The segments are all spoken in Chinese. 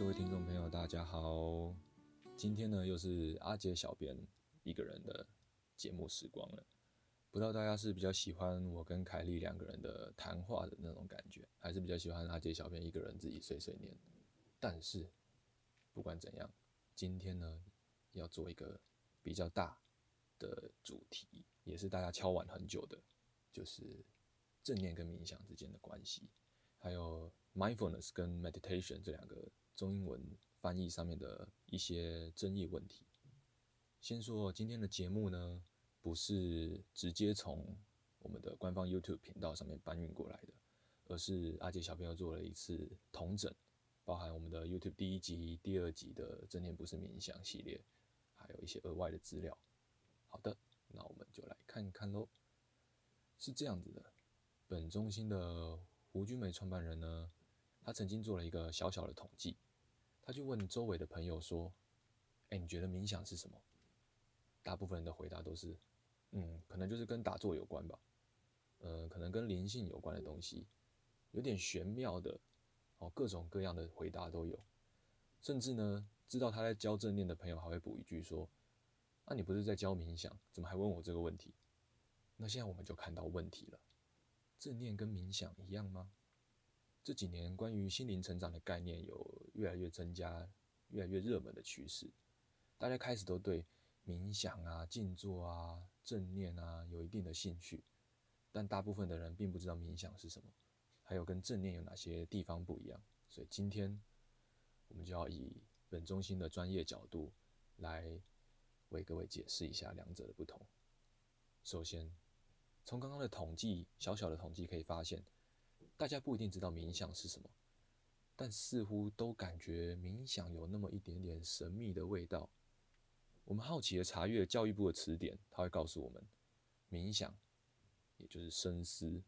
各位听众朋友，大家好。今天呢，又是阿杰小编一个人的节目时光了。不知道大家是比较喜欢我跟凯莉两个人的谈话的那种感觉，还是比较喜欢阿杰小编一个人自己碎碎念？但是不管怎样，今天呢，要做一个比较大的主题，也是大家敲碗很久的，就是正念跟冥想之间的关系，还有 mindfulness 跟 meditation 这两个中英文翻译上面的一些争议问题。先说今天的节目呢，不是直接从我们的官方 YouTube 频道上面搬运过来的，而是阿杰小朋友做了一次统整，包含我们的 YouTube 第一集、第二集的正念不是冥想系列，还有一些额外的资料。好的，那我们就来看看喽。是这样子的，本中心的胡君梅创办人呢，他曾经做了一个小小的统计。他就问周围的朋友说：“哎，你觉得冥想是什么？”大部分人的回答都是：“嗯，可能就是跟打坐有关吧，嗯，可能跟灵性有关的东西，有点玄妙的，哦，各种各样的回答都有。甚至呢，知道他在教正念的朋友还会补一句说：‘那你不是在教冥想，怎么还问我这个问题？’那现在我们就看到问题了，正念跟冥想一样吗？”这几年，关于心灵成长的概念有越来越增加、越来越热门的趋势。大家开始都对冥想啊、静坐啊、正念啊有一定的兴趣，但大部分的人并不知道冥想是什么，还有跟正念有哪些地方不一样。所以今天，我们就要以本中心的专业角度来为各位解释一下两者的不同。首先，从刚刚的统计，小小的统计可以发现。大家不一定知道冥想是什么，但似乎都感觉冥想有那么一点点神秘的味道。我们好奇的查阅教育部的词典，它会告诉我们，冥想也就是深思。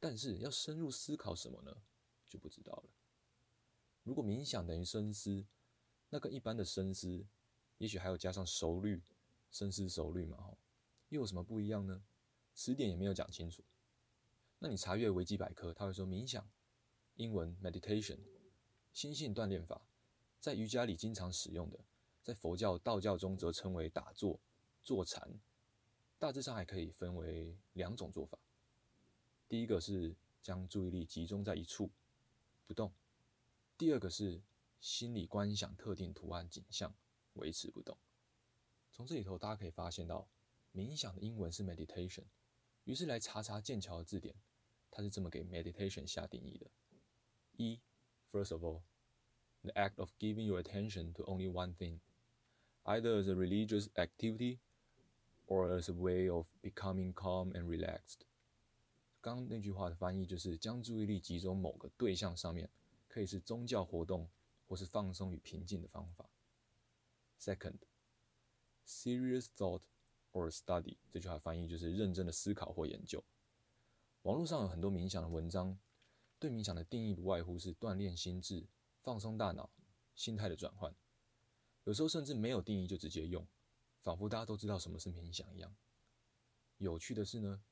但是要深入思考什么呢？就不知道了。如果冥想等于深思，那跟一般的深思，也许还要加上熟虑、深思熟虑嘛，吼，又有什么不一样呢？词典也没有讲清楚。那你查阅维基百科，他会说冥想，英文 meditation，心性锻炼法，在瑜伽里经常使用的，在佛教、道教中则称为打坐、坐禅，大致上还可以分为两种做法。第一个是将注意力集中在一处不动，第二个是心里观想特定图案景象，维持不动。从这里头大家可以发现到，冥想的英文是 meditation，于是来查查剑桥的字典。他是这么给 meditation 下定义的：一，first of all，the act of giving your attention to only one thing，either as a religious activity or as a way of becoming calm and relaxed。刚刚那句话的翻译就是将注意力集中某个对象上面，可以是宗教活动或是放松与平静的方法。Second，serious thought or study，这句话翻译就是认真的思考或研究。网络上有很多冥想的文章，对冥想的定义不外乎是锻炼心智、放松大脑、心态的转换。有时候甚至没有定义就直接用，仿佛大家都知道什么是冥想一样。有趣的是呢，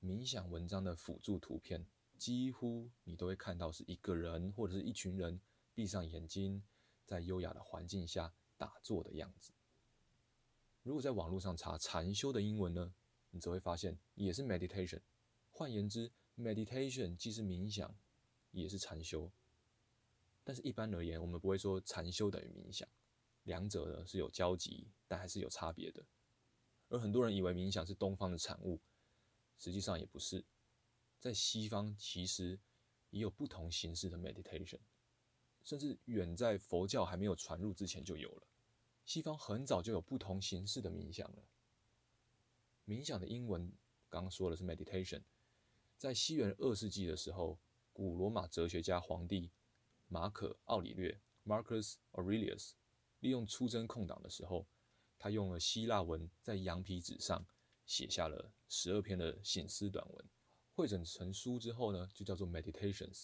冥想文章的辅助图片，几乎你都会看到是一个人或者是一群人闭上眼睛，在优雅的环境下打坐的样子。如果在网络上查禅修的英文呢，你则会发现也是 meditation。换言之，meditation 既是冥想，也是禅修。但是，一般而言，我们不会说禅修等于冥想，两者呢是有交集，但还是有差别的。而很多人以为冥想是东方的产物，实际上也不是。在西方，其实也有不同形式的 meditation，甚至远在佛教还没有传入之前就有了。西方很早就有不同形式的冥想了。冥想的英文刚刚说的是 meditation。在西元二世纪的时候，古罗马哲学家皇帝马可·奥里略 （Marcus Aurelius） 利用出征空档的时候，他用了希腊文在羊皮纸上写下了十二篇的醒思短文，汇整成书之后呢，就叫做《Meditations》。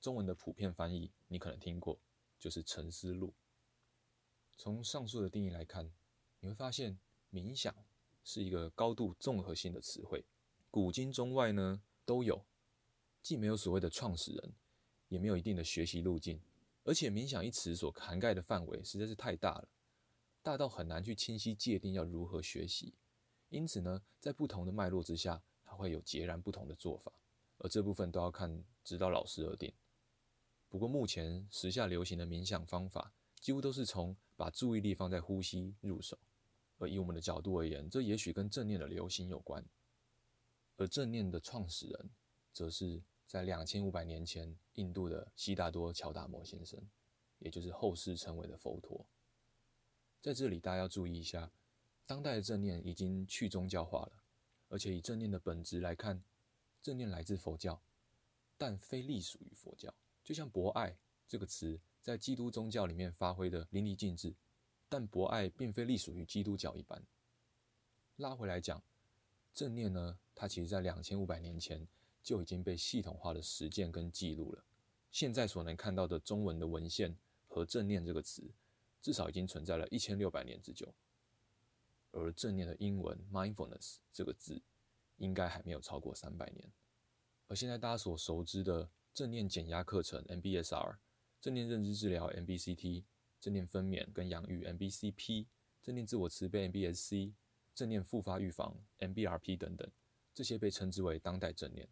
中文的普遍翻译你可能听过，就是《沉思录》。从上述的定义来看，你会发现冥想是一个高度综合性的词汇。古今中外呢都有，既没有所谓的创始人，也没有一定的学习路径，而且冥想一词所涵盖的范围实在是太大了，大到很难去清晰界定要如何学习。因此呢，在不同的脉络之下，它会有截然不同的做法，而这部分都要看指导老师而定。不过目前时下流行的冥想方法，几乎都是从把注意力放在呼吸入手。而以我们的角度而言，这也许跟正念的流行有关。而正念的创始人，则是在两千五百年前印度的悉达多乔达摩先生，也就是后世称为的佛陀。在这里，大家要注意一下，当代的正念已经去宗教化了，而且以正念的本质来看，正念来自佛教，但非隶属于佛教。就像博爱这个词在基督宗教里面发挥的淋漓尽致。但博爱并非隶属于基督教一般。拉回来讲，正念呢，它其实在两千五百年前就已经被系统化的实践跟记录了。现在所能看到的中文的文献和“正念”这个词，至少已经存在了一千六百年之久。而正念的英文 “mindfulness” 这个字，应该还没有超过三百年。而现在大家所熟知的正念减压课程 （MBSR）、正念认知治疗 （MBCT）。正念分娩跟养育 （MBCP）、正念自我慈悲 （MBSC）、正念复发预防 （MBRP） 等等，这些被称之为当代正念。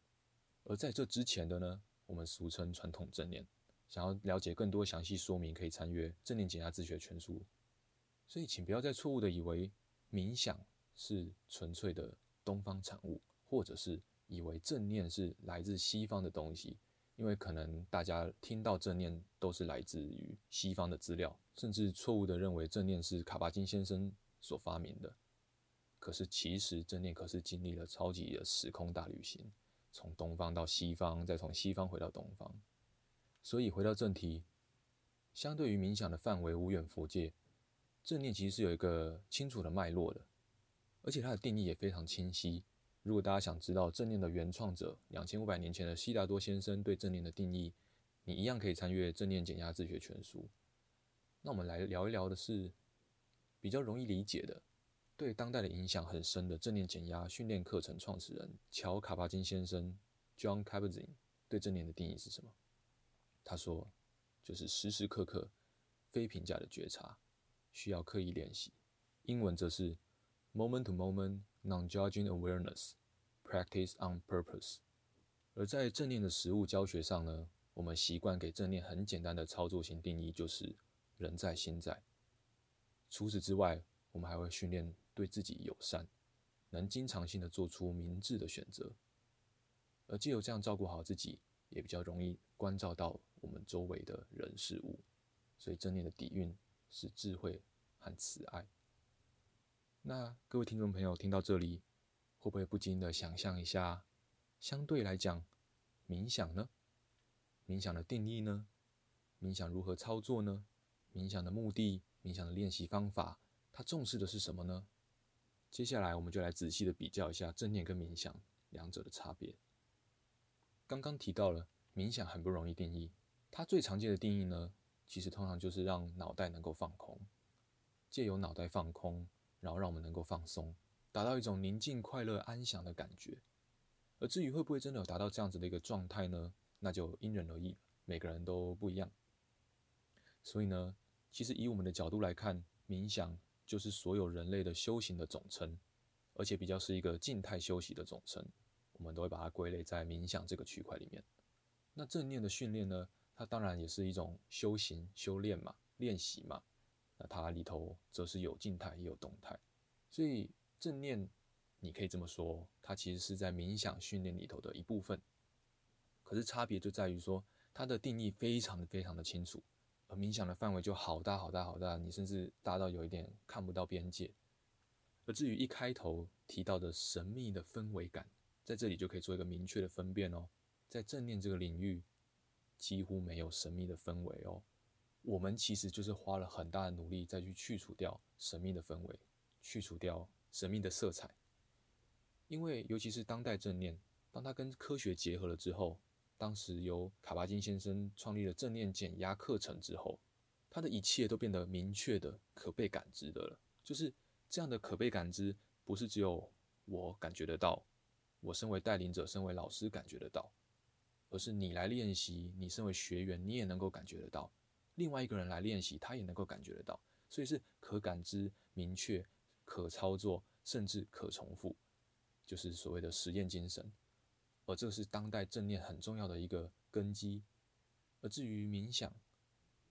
而在这之前的呢，我们俗称传统正念。想要了解更多详细说明，可以参阅《正念减压自学全书》。所以，请不要再错误的以为冥想是纯粹的东方产物，或者是以为正念是来自西方的东西。因为可能大家听到正念都是来自于西方的资料，甚至错误地认为正念是卡巴金先生所发明的。可是其实正念可是经历了超级的时空大旅行，从东方到西方，再从西方回到东方。所以回到正题，相对于冥想的范围无远弗届，正念其实是有一个清楚的脉络的，而且它的定义也非常清晰。如果大家想知道正念的原创者两千五百年前的悉达多先生对正念的定义，你一样可以参阅《正念减压自学全书》。那我们来聊一聊的是比较容易理解的，对当代的影响很深的正念减压训练课程创始人乔卡巴金先生 （John Kabat-Zinn） 对正念的定义是什么？他说，就是时时刻刻非评价的觉察，需要刻意练习。英文则是 moment to moment。Non-judging awareness, practice on purpose。而在正念的实务教学上呢，我们习惯给正念很简单的操作型定义，就是人在心在。除此之外，我们还会训练对自己友善，能经常性的做出明智的选择。而借由这样照顾好自己，也比较容易关照到我们周围的人事物。所以正念的底蕴是智慧和慈爱。那各位听众朋友听到这里，会不会不禁的想象一下，相对来讲，冥想呢？冥想的定义呢？冥想如何操作呢？冥想的目的、冥想的练习方法，它重视的是什么呢？接下来我们就来仔细的比较一下正念跟冥想两者的差别。刚刚提到了冥想很不容易定义，它最常见的定义呢，其实通常就是让脑袋能够放空，借由脑袋放空。然后让我们能够放松，达到一种宁静、快乐、安详的感觉。而至于会不会真的有达到这样子的一个状态呢？那就因人而异，每个人都不一样。所以呢，其实以我们的角度来看，冥想就是所有人类的修行的总称，而且比较是一个静态休息的总称。我们都会把它归类在冥想这个区块里面。那正念的训练呢，它当然也是一种修行、修炼嘛，练习嘛。那它里头则是有静态也有动态，所以正念你可以这么说，它其实是在冥想训练里头的一部分。可是差别就在于说，它的定义非常的非常的清楚，而冥想的范围就好大好大好大，你甚至大到有一点看不到边界。而至于一开头提到的神秘的氛围感，在这里就可以做一个明确的分辨哦，在正念这个领域，几乎没有神秘的氛围哦。我们其实就是花了很大的努力，再去去除掉神秘的氛围，去除掉神秘的色彩。因为尤其是当代正念，当它跟科学结合了之后，当时由卡巴金先生创立了正念减压课程之后，他的一切都变得明确的、可被感知的了。就是这样的可被感知，不是只有我感觉得到，我身为带领者、身为老师感觉得到，而是你来练习，你身为学员，你也能够感觉得到。另外一个人来练习，他也能够感觉得到，所以是可感知、明确、可操作，甚至可重复，就是所谓的实验精神。而这是当代正念很重要的一个根基。而至于冥想，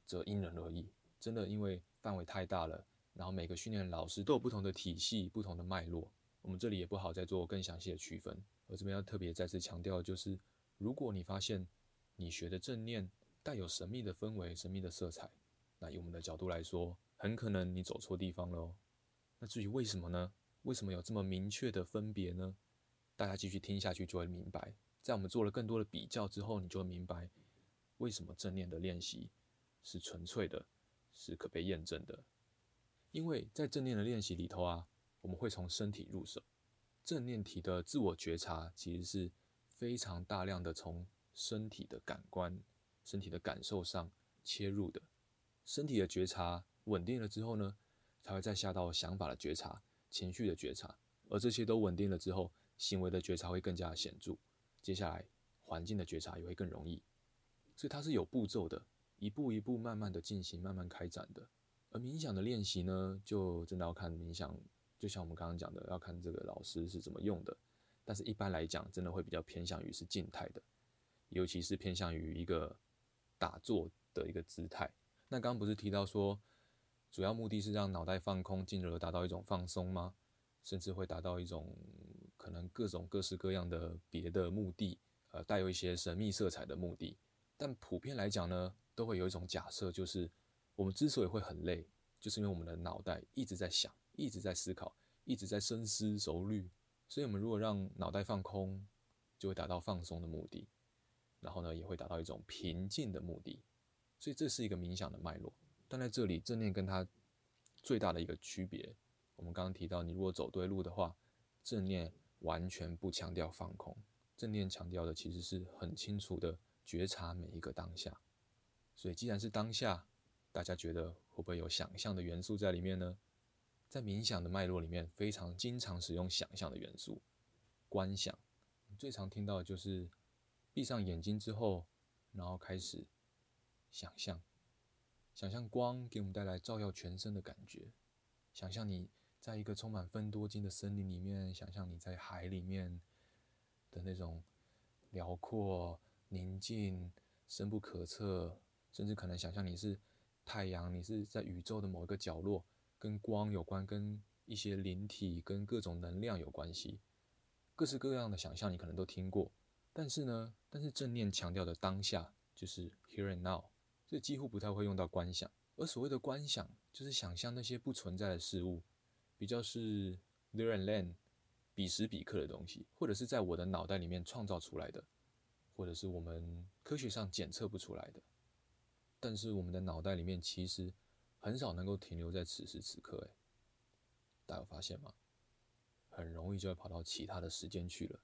则因人而异，真的因为范围太大了，然后每个训练老师都有不同的体系、不同的脉络，我们这里也不好再做更详细的区分。我这边要特别再次强调就是，如果你发现你学的正念，带有神秘的氛围、神秘的色彩，那以我们的角度来说，很可能你走错地方喽。那至于为什么呢？为什么有这么明确的分别呢？大家继续听下去就会明白。在我们做了更多的比较之后，你就会明白为什么正念的练习是纯粹的，是可被验证的。因为在正念的练习里头啊，我们会从身体入手。正念体的自我觉察其实是非常大量的从身体的感官。身体的感受上切入的，身体的觉察稳定了之后呢，才会再下到想法的觉察、情绪的觉察，而这些都稳定了之后，行为的觉察会更加显著。接下来环境的觉察也会更容易，所以它是有步骤的，一步一步慢慢的进行，慢慢开展的。而冥想的练习呢，就真的要看冥想，就像我们刚刚讲的，要看这个老师是怎么用的。但是一般来讲，真的会比较偏向于是静态的，尤其是偏向于一个。打坐的一个姿态。那刚刚不是提到说，主要目的是让脑袋放空，进而达到一种放松吗？甚至会达到一种可能各种各式各样的别的目的，呃，带有一些神秘色彩的目的。但普遍来讲呢，都会有一种假设，就是我们之所以会很累，就是因为我们的脑袋一直在想，一直在思考，一直在深思熟虑。所以，我们如果让脑袋放空，就会达到放松的目的。然后呢，也会达到一种平静的目的，所以这是一个冥想的脉络。但在这里，正念跟它最大的一个区别，我们刚刚提到，你如果走对路的话，正念完全不强调放空，正念强调的其实是很清楚的觉察每一个当下。所以，既然是当下，大家觉得会不会有想象的元素在里面呢？在冥想的脉络里面，非常经常使用想象的元素，观想，最常听到的就是。闭上眼睛之后，然后开始想象，想象光给我们带来照耀全身的感觉。想象你在一个充满芬多精的森林里面，想象你在海里面的那种辽阔、宁静、深不可测，甚至可能想象你是太阳，你是在宇宙的某一个角落，跟光有关，跟一些灵体、跟各种能量有关系。各式各样的想象，你可能都听过。但是呢，但是正念强调的当下就是 here and now，所以几乎不太会用到观想。而所谓的观想，就是想象那些不存在的事物，比较是 there and then，彼时彼刻的东西，或者是在我的脑袋里面创造出来的，或者是我们科学上检测不出来的。但是我们的脑袋里面其实很少能够停留在此时此刻，哎，大家有发现吗？很容易就会跑到其他的时间去了。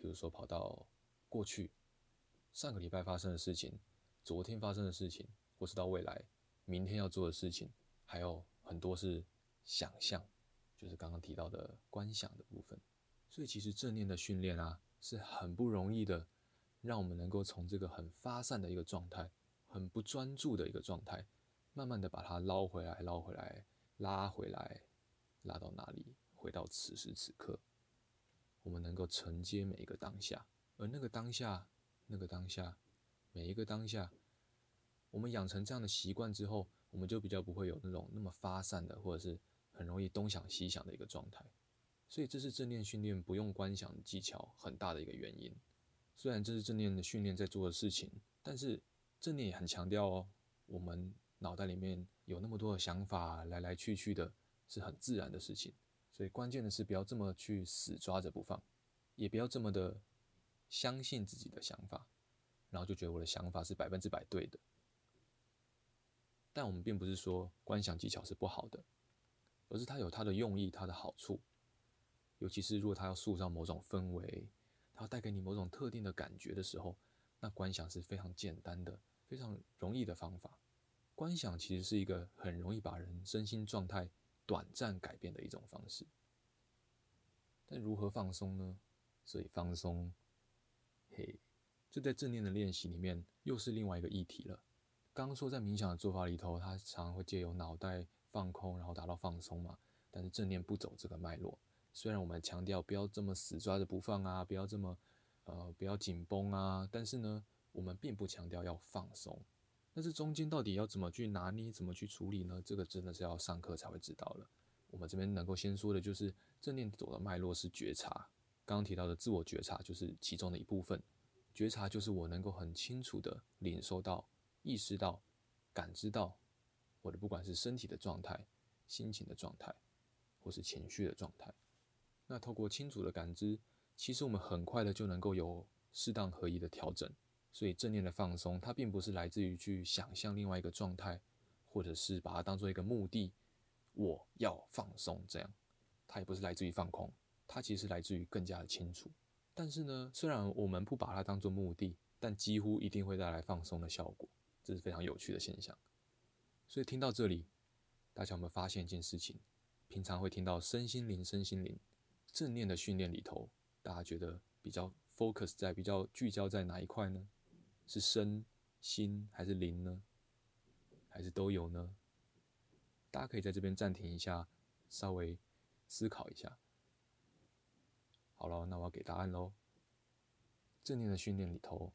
比如说跑到过去，上个礼拜发生的事情，昨天发生的事情，或是到未来，明天要做的事情，还有很多是想象，就是刚刚提到的观想的部分。所以其实正念的训练啊，是很不容易的，让我们能够从这个很发散的一个状态，很不专注的一个状态，慢慢的把它捞回来，捞回来，拉回来，拉到哪里？回到此时此刻。我们能够承接每一个当下，而那个当下，那个当下，每一个当下，我们养成这样的习惯之后，我们就比较不会有那种那么发散的，或者是很容易东想西想的一个状态。所以这是正念训练不用观想技巧很大的一个原因。虽然这是正念的训练在做的事情，但是正念也很强调哦，我们脑袋里面有那么多的想法来来去去的，是很自然的事情。所以关键的是不要这么去死抓着不放，也不要这么的相信自己的想法，然后就觉得我的想法是百分之百对的。但我们并不是说观想技巧是不好的，而是它有它的用意、它的好处。尤其是如果它要塑造某种氛围，它要带给你某种特定的感觉的时候，那观想是非常简单的、非常容易的方法。观想其实是一个很容易把人身心状态短暂改变的一种方式，但如何放松呢？所以放松，嘿，这在正念的练习里面又是另外一个议题了。刚刚说在冥想的做法里头，它常常会借由脑袋放空，然后达到放松嘛。但是正念不走这个脉络，虽然我们强调不要这么死抓着不放啊，不要这么呃不要紧绷啊，但是呢，我们并不强调要放松。但是中间到底要怎么去拿捏，怎么去处理呢？这个真的是要上课才会知道了。我们这边能够先说的就是正念走的脉络是觉察，刚刚提到的自我觉察就是其中的一部分。觉察就是我能够很清楚地领受到、意识到、感知到我的不管是身体的状态、心情的状态，或是情绪的状态。那透过清楚的感知，其实我们很快的就能够有适当合一的调整。所以正念的放松，它并不是来自于去想象另外一个状态，或者是把它当做一个目的，我要放松这样。它也不是来自于放空，它其实来自于更加的清楚。但是呢，虽然我们不把它当做目的，但几乎一定会带来放松的效果，这是非常有趣的现象。所以听到这里，大家有没有发现一件事情？平常会听到身心灵、身心灵正念的训练里头，大家觉得比较 focus 在比较聚焦在哪一块呢？是身心还是灵呢？还是都有呢？大家可以在这边暂停一下，稍微思考一下。好了，那我要给答案喽。正念的训练里头，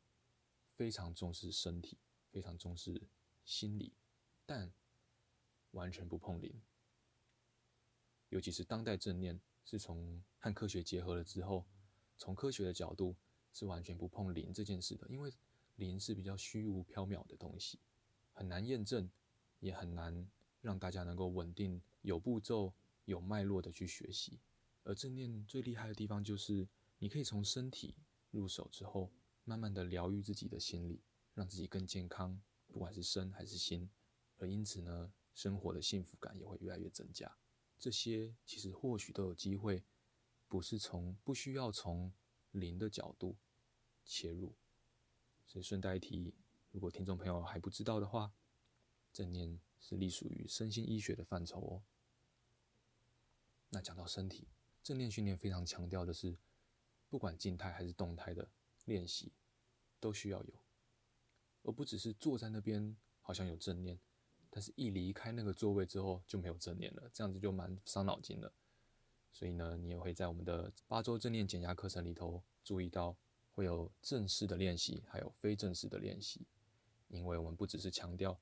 非常重视身体，非常重视心理，但完全不碰灵。尤其是当代正念是从和科学结合了之后，从科学的角度是完全不碰灵这件事的，因为灵是比较虚无缥缈的东西，很难验证，也很难让大家能够稳定、有步骤、有脉络的去学习。而正念最厉害的地方就是，你可以从身体入手之后，慢慢的疗愈自己的心理，让自己更健康，不管是身还是心。而因此呢，生活的幸福感也会越来越增加。这些其实或许都有机会，不是从不需要从灵的角度切入。所以顺带一提，如果听众朋友还不知道的话，正念是隶属于身心医学的范畴哦。那讲到身体。正念训练非常强调的是，不管静态还是动态的练习，都需要有，而不只是坐在那边好像有正念，但是一离开那个座位之后就没有正念了，这样子就蛮伤脑筋的。所以呢，你也会在我们的八周正念减压课程里头注意到，会有正式的练习，还有非正式的练习，因为我们不只是强调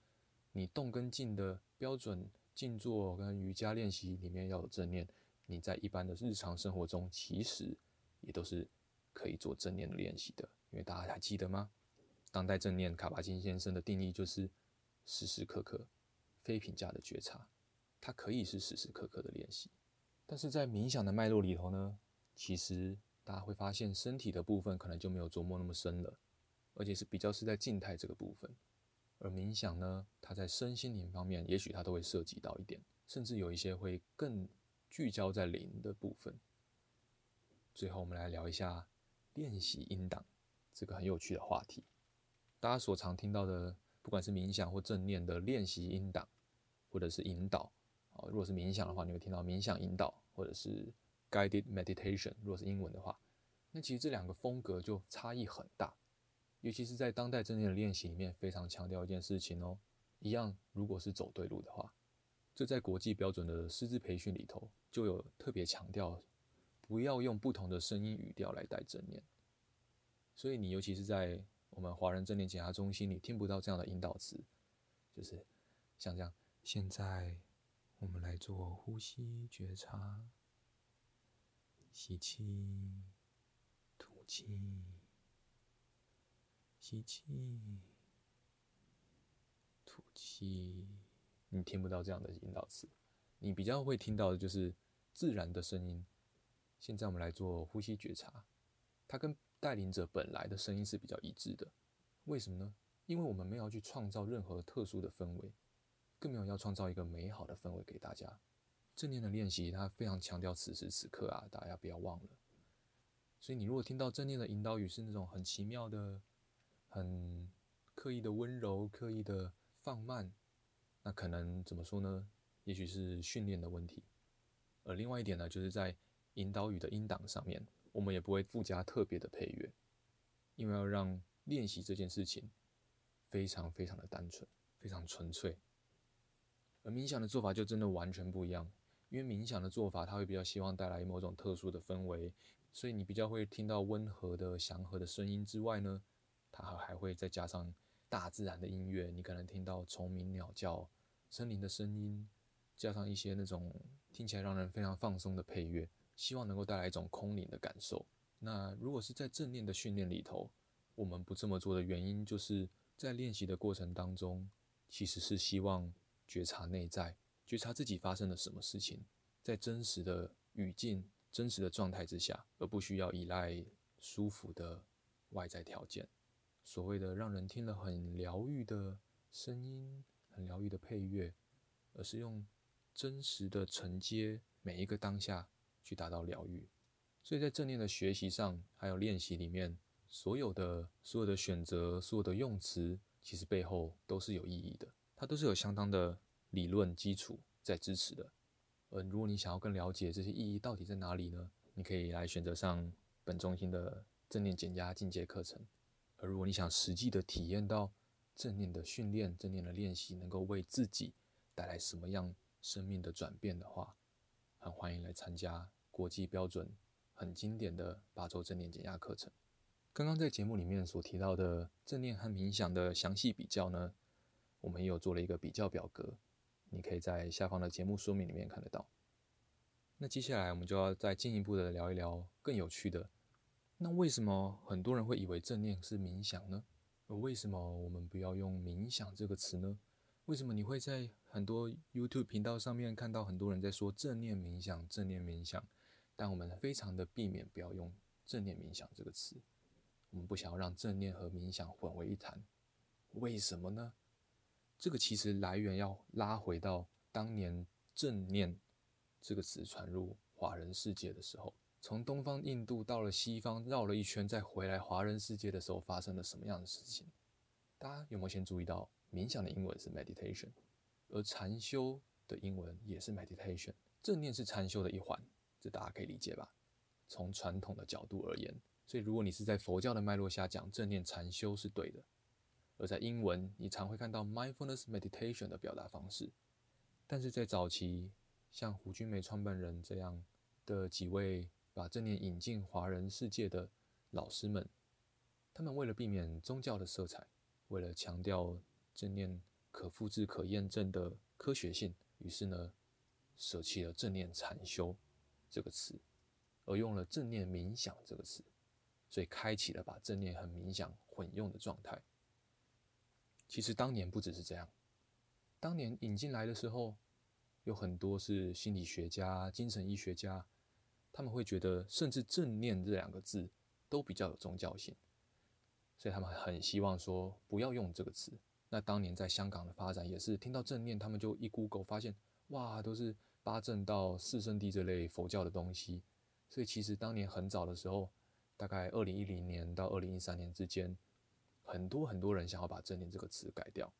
你动跟静的标准静坐跟瑜伽练习里面要有正念。你在一般的日常生活中，其实也都是可以做正念的练习的，因为大家还记得吗？当代正念卡巴金先生的定义就是时时刻刻非评价的觉察，它可以是时时刻刻的练习。但是在冥想的脉络里头呢，其实大家会发现身体的部分可能就没有琢磨那么深了，而且是比较是在静态这个部分。而冥想呢，它在身心灵方面，也许它都会涉及到一点，甚至有一些会更。聚焦在灵的部分。最后，我们来聊一下练习音档这个很有趣的话题。大家所常听到的，不管是冥想或正念的练习音档，或者是引导啊，如果是冥想的话，你会听到冥想引导，或者是 guided meditation。如果是英文的话，那其实这两个风格就差异很大。尤其是在当代正念的练习里面，非常强调一件事情哦，一样，如果是走对路的话。这在国际标准的师资培训里头就有特别强调，不要用不同的声音语调来带正念。所以你尤其是在我们华人正念检查中心，你听不到这样的引导词，就是像这样。现在我们来做呼吸觉察，吸气，吐气，吸气，吐气。你听不到这样的引导词，你比较会听到的就是自然的声音。现在我们来做呼吸觉察，它跟带领者本来的声音是比较一致的。为什么呢？因为我们没有去创造任何特殊的氛围，更没有要创造一个美好的氛围给大家。正念的练习，它非常强调此时此刻啊，大家不要忘了。所以你如果听到正念的引导语是那种很奇妙的、很刻意的温柔、刻意的放慢。那可能怎么说呢？也许是训练的问题。而另外一点呢，就是在引导语的音档上面，我们也不会附加特别的配乐，因为要让练习这件事情非常非常的单纯，非常纯粹。而冥想的做法就真的完全不一样，因为冥想的做法，它会比较希望带来某种特殊的氛围，所以你比较会听到温和的、祥和的声音之外呢，它还会再加上大自然的音乐，你可能听到虫鸣鸟叫、森林的声音，加上一些那种听起来让人非常放松的配乐，希望能够带来一种空灵的感受。那如果是在正念的训练里头，我们不这么做的原因，就是在练习的过程当中，其实是希望。觉察内在，觉察自己发生了什么事情，在真实的语境、真实的状态之下，而不需要依赖舒服的外在条件。所谓的让人听了很疗愈的声音、很疗愈的配乐，而是用真实的承接每一个当下去达到疗愈。所以在正念的学习上，还有练习里面，所有的所有的选择、所有的用词，其实背后都是有意义的。它都是有相当的理论基础在支持的。而如果你想要更了解这些意义到底在哪里呢？你可以来选择上本中心的正念减压进阶课程。而如果你想实际的体验到正念的训练、正念的练习能够为自己带来什么样生命的转变的话，很欢迎来参加国际标准、很经典的八周正念减压课程。刚刚在节目里面所提到的正念和冥想的详细比较呢，我们也有做了一个比较表格，你可以在下方的节目说明里面看得到。那接下来我们就要再进一步的聊一聊更有趣的。那为什么很多人会以为正念是冥想呢？而为什么我们不要用冥想这个词呢？为什么你会在很多 YouTube 频道上面看到很多人在说正念冥想、正念冥想，但我们非常的避免不要用正念冥想这个词。我们不想要让正念和冥想混为一谈。为什么呢？这个其实来源要拉回到当年“正念”这个词传入华人世界的时候，从东方印度到了西方，绕了一圈再回来华人世界的时候，发生了什么样的事情？大家有没有先注意到，冥想的英文是 meditation，而禅修的英文也是 meditation，正念是禅修的一环，这大家可以理解吧？从传统的角度而言，所以如果你是在佛教的脉络下讲正念禅修是对的。而在英文，你常会看到 mindfulness meditation 的表达方式，但是在早期，像胡君梅创办人这样的几位把正念引进华人世界的老师们，他们为了避免宗教的色彩，为了强调正念可复制、可验证的科学性，于是呢，舍弃了正念禅修这个词，而用了正念冥想这个词，所以开启了把正念和冥想混用的状态。其实当年不只是这样，当年引进来的时候，有很多是心理学家、精神医学家，他们会觉得，甚至“正念”这两个字都比较有宗教性，所以他们很希望说不要用这个词。那当年在香港的发展也是，听到正念，他们就一 Google 发现，哇，都是八正道、四圣谛这类佛教的东西。所以其实当年很早的时候，大概二零一零年到二零一三年之间。很多很多人想要把“正念”这个词改掉，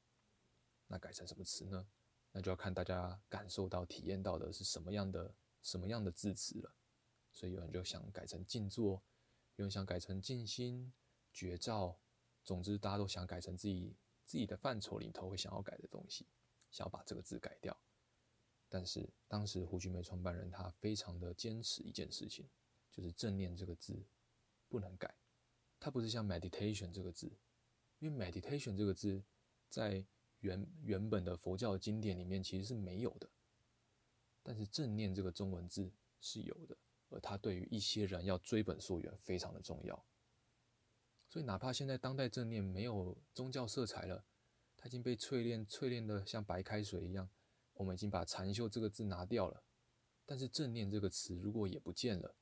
那改成什么词呢？那就要看大家感受到、体验到的是什么样的、什么样的字词了。所以有人就想改成静坐，有人想改成静心、觉照，总之大家都想改成自己自己的范畴里头会想要改的东西，想要把这个字改掉。但是当时胡君梅创办人他非常的坚持一件事情，就是“正念”这个字不能改，它不是像 “meditation” 这个字。因为 meditation 这个字，在原原本的佛教经典里面其实是没有的，但是正念这个中文字是有的，而它对于一些人要追本溯源非常的重要。所以哪怕现在当代正念没有宗教色彩了，它已经被淬炼淬炼的像白开水一样，我们已经把禅修这个字拿掉了，但是正念这个词如果也不见了，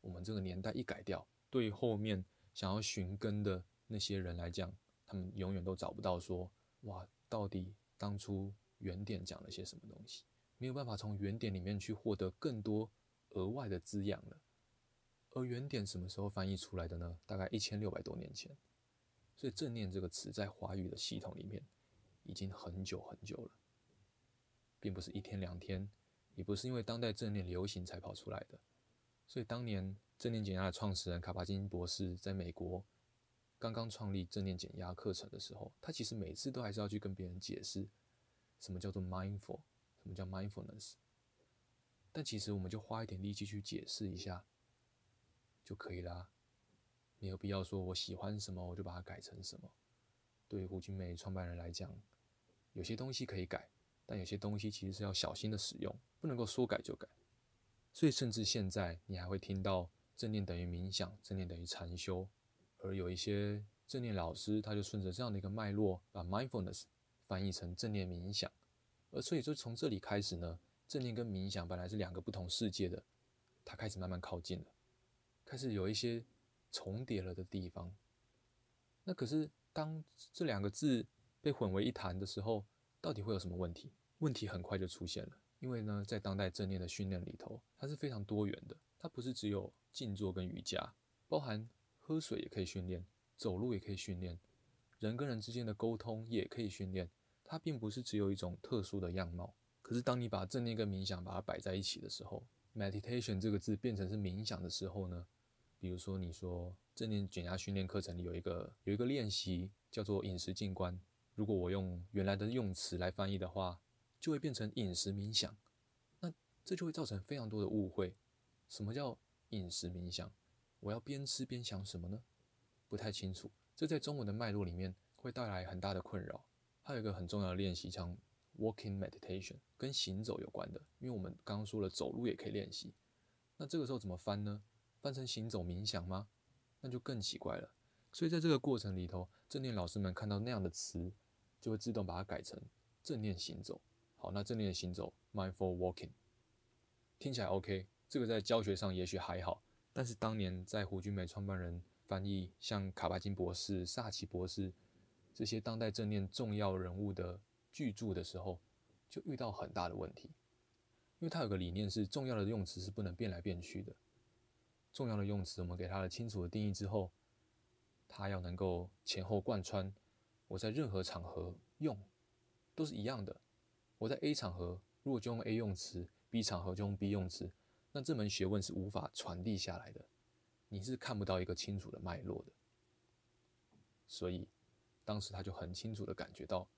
我们这个年代一改掉，对后面想要寻根的。那些人来讲，他们永远都找不到说，哇，到底当初原点讲了些什么东西？没有办法从原点里面去获得更多额外的滋养了。而原点什么时候翻译出来的呢？大概一千六百多年前。所以“正念”这个词在华语的系统里面已经很久很久了，并不是一天两天，也不是因为当代正念流行才跑出来的。所以当年正念减压的创始人卡巴金博士在美国。刚刚创立正念减压课程的时候，他其实每次都还是要去跟别人解释什么叫做 mindful，什么叫 mindfulness。但其实我们就花一点力气去解释一下就可以啦，没有必要说我喜欢什么我就把它改成什么。对于胡金梅创办人来讲，有些东西可以改，但有些东西其实是要小心的使用，不能够说改就改。所以甚至现在你还会听到正念等于冥想，正念等于禅修，而有一些正念老师他就顺着这样的一个脉络，把 mindfulness 翻译成正念冥想，而所以就从这里开始呢。正念跟冥想本来是两个不同世界的，它开始慢慢靠近了，开始有一些重叠了的地方。那可是当这两个字被混为一谈的时候，到底会有什么问题？问题很快就出现了，因为呢，在当代正念的训练里头，它是非常多元的，它不是只有静坐跟瑜伽，包含喝水也可以训练，走路也可以训练，人跟人之间的沟通也可以训练，它并不是只有一种特殊的样貌。可是，当你把正念跟冥想把它摆在一起的时候，meditation 这个字变成是冥想的时候呢？比如说，你说正念减压训练课程里有一个有一个练习叫做饮食静观，如果我用原来的用词来翻译的话，就会变成饮食冥想。那这就会造成非常多的误会。什么叫饮食冥想？我要边吃边想什么呢？不太清楚。这在中文的脉络里面会带来很大的困扰。还有一个很重要的练习，像 Walking meditation 跟行走有关的，因为我们刚刚说了走路也可以练习，那这个时候怎么翻呢？翻成行走冥想吗？那就更奇怪了。所以在这个过程里头，正念老师们看到那样的词，就会自动把它改成正念行走。好，那正念行走 （mindful walking） 听起来 OK，这个在教学上也许还好，但是当年在胡君梅创办人翻译像卡巴金博士、萨奇博士这些当代正念重要人物的。巨著的时候，就遇到很大的问题，因为他有个理念是重要的用词是不能变来变去的。重要的用词，我们给他了清楚的定义之后，他要能够前后贯穿。我在任何场合用都是一样的。我在 A 场合如果就用 A 用词，B 场合就用 B 用词，那这门学问是无法传递下来的。你是看不到一个清楚的脉络的。所以当时他就很清楚的感觉到。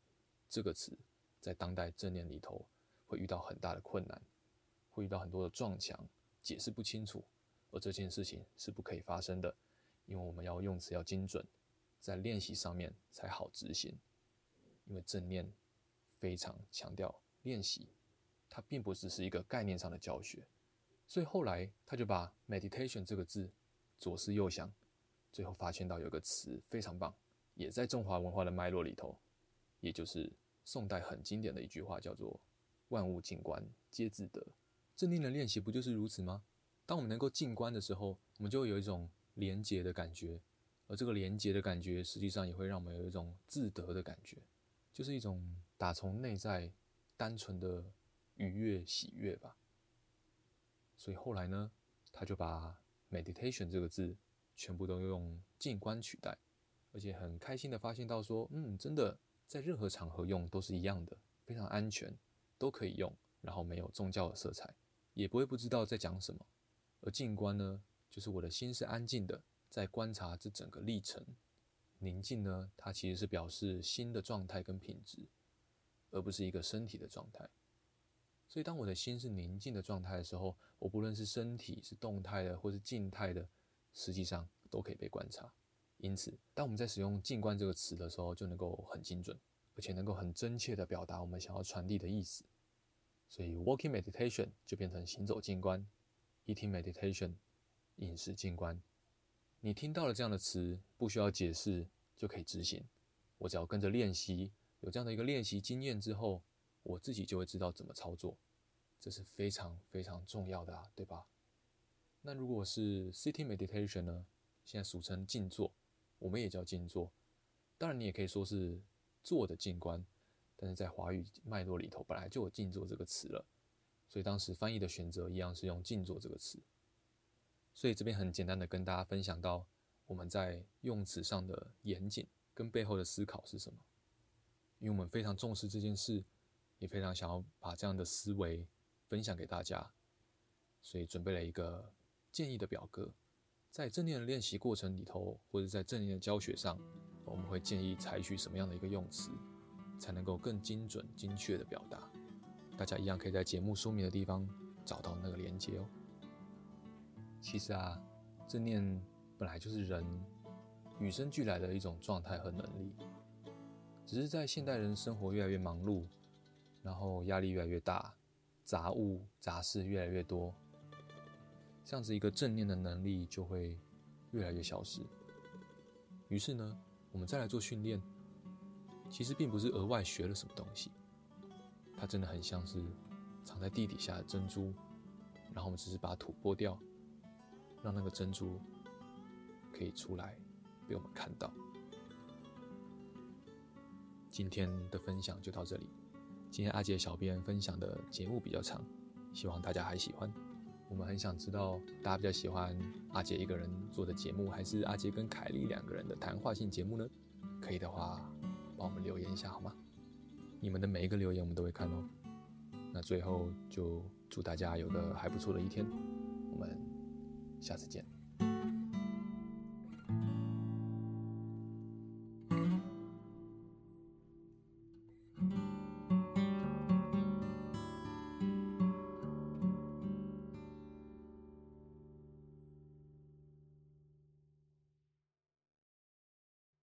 这个词在当代正念里头会遇到很大的困难，会遇到很多的撞墙，解释不清楚，而这件事情是不可以发生的，因为我们要用词要精准，在练习上面才好执行。因为正念非常强调练习，它并不只是一个概念上的教学，所以后来他就把 meditation 这个字左思右想，最后发现到有个词非常棒，也在中华文化的脉络里头，也就是。宋代很经典的一句话叫做“万物静观皆自得”，正念的练习不就是如此吗？当我们能够静观的时候，我们就会有一种连结的感觉，而这个连结的感觉，实际上也会让我们有一种自得的感觉，就是一种打从内在单纯的愉悦喜悦吧。所以后来呢，他就把 meditation 这个字全部都用静观取代，而且很开心的发现到说，嗯，真的。在任何场合用都是一样的，非常安全，都可以用，然后没有宗教的色彩，也不会不知道在讲什么。而静观呢，就是我的心是安静的，在观察这整个历程。宁静呢，它其实是表示心的状态跟品质，而不是一个身体的状态。所以当我的心是宁静的状态的时候，我不论是身体是动态的或是静态的，实际上都可以被观察。因此，当我们在使用“静观”这个词的时候，就能够很精准，而且能够很真切地表达我们想要传递的意思。所以，walking meditation 就变成行走静观，eating meditation 饮食静观。你听到了这样的词，不需要解释就可以执行。我只要跟着练习，有这样的一个练习经验之后，我自己就会知道怎么操作。这是非常非常重要的啊，对吧？那如果是 City meditation 呢？现在俗称静坐。我们也叫静坐，当然你也可以说是坐的静观，但是在华语脉络里头本来就有静坐这个词了，所以当时翻译的选择一样是用静坐这个词。所以这边很简单的跟大家分享到我们在用词上的严谨跟背后的思考是什么，因为我们非常重视这件事，也非常想要把这样的思维分享给大家，所以准备了一个建议的表格。在正念的练习过程里头，或者在正念的教学上，我们会建议采取什么样的一个用词，才能够更精准、精确的表达？大家一样可以在节目说明的地方找到那个连接哦。其实啊，正念本来就是人与生俱来的一种状态和能力，只是在现代人生活越来越忙碌，然后压力越来越大，杂物杂事越来越多。这样子一个正念的能力就会越来越消失。于是呢，我们再来做训练，其实并不是额外学了什么东西，它真的很像是藏在地底下的珍珠，然后我们只是把土剥掉，让那个珍珠可以出来被我们看到。今天的分享就到这里。今天阿杰小编分享的节目比较长，希望大家还喜欢。我们很想知道，大家比较喜欢阿杰一个人做的节目，还是阿杰跟凯莉两个人的谈话性节目呢？可以的话，帮我们留言一下好吗？你们的每一个留言我们都会看哦。那最后就祝大家有个还不错的一天，我们下次见。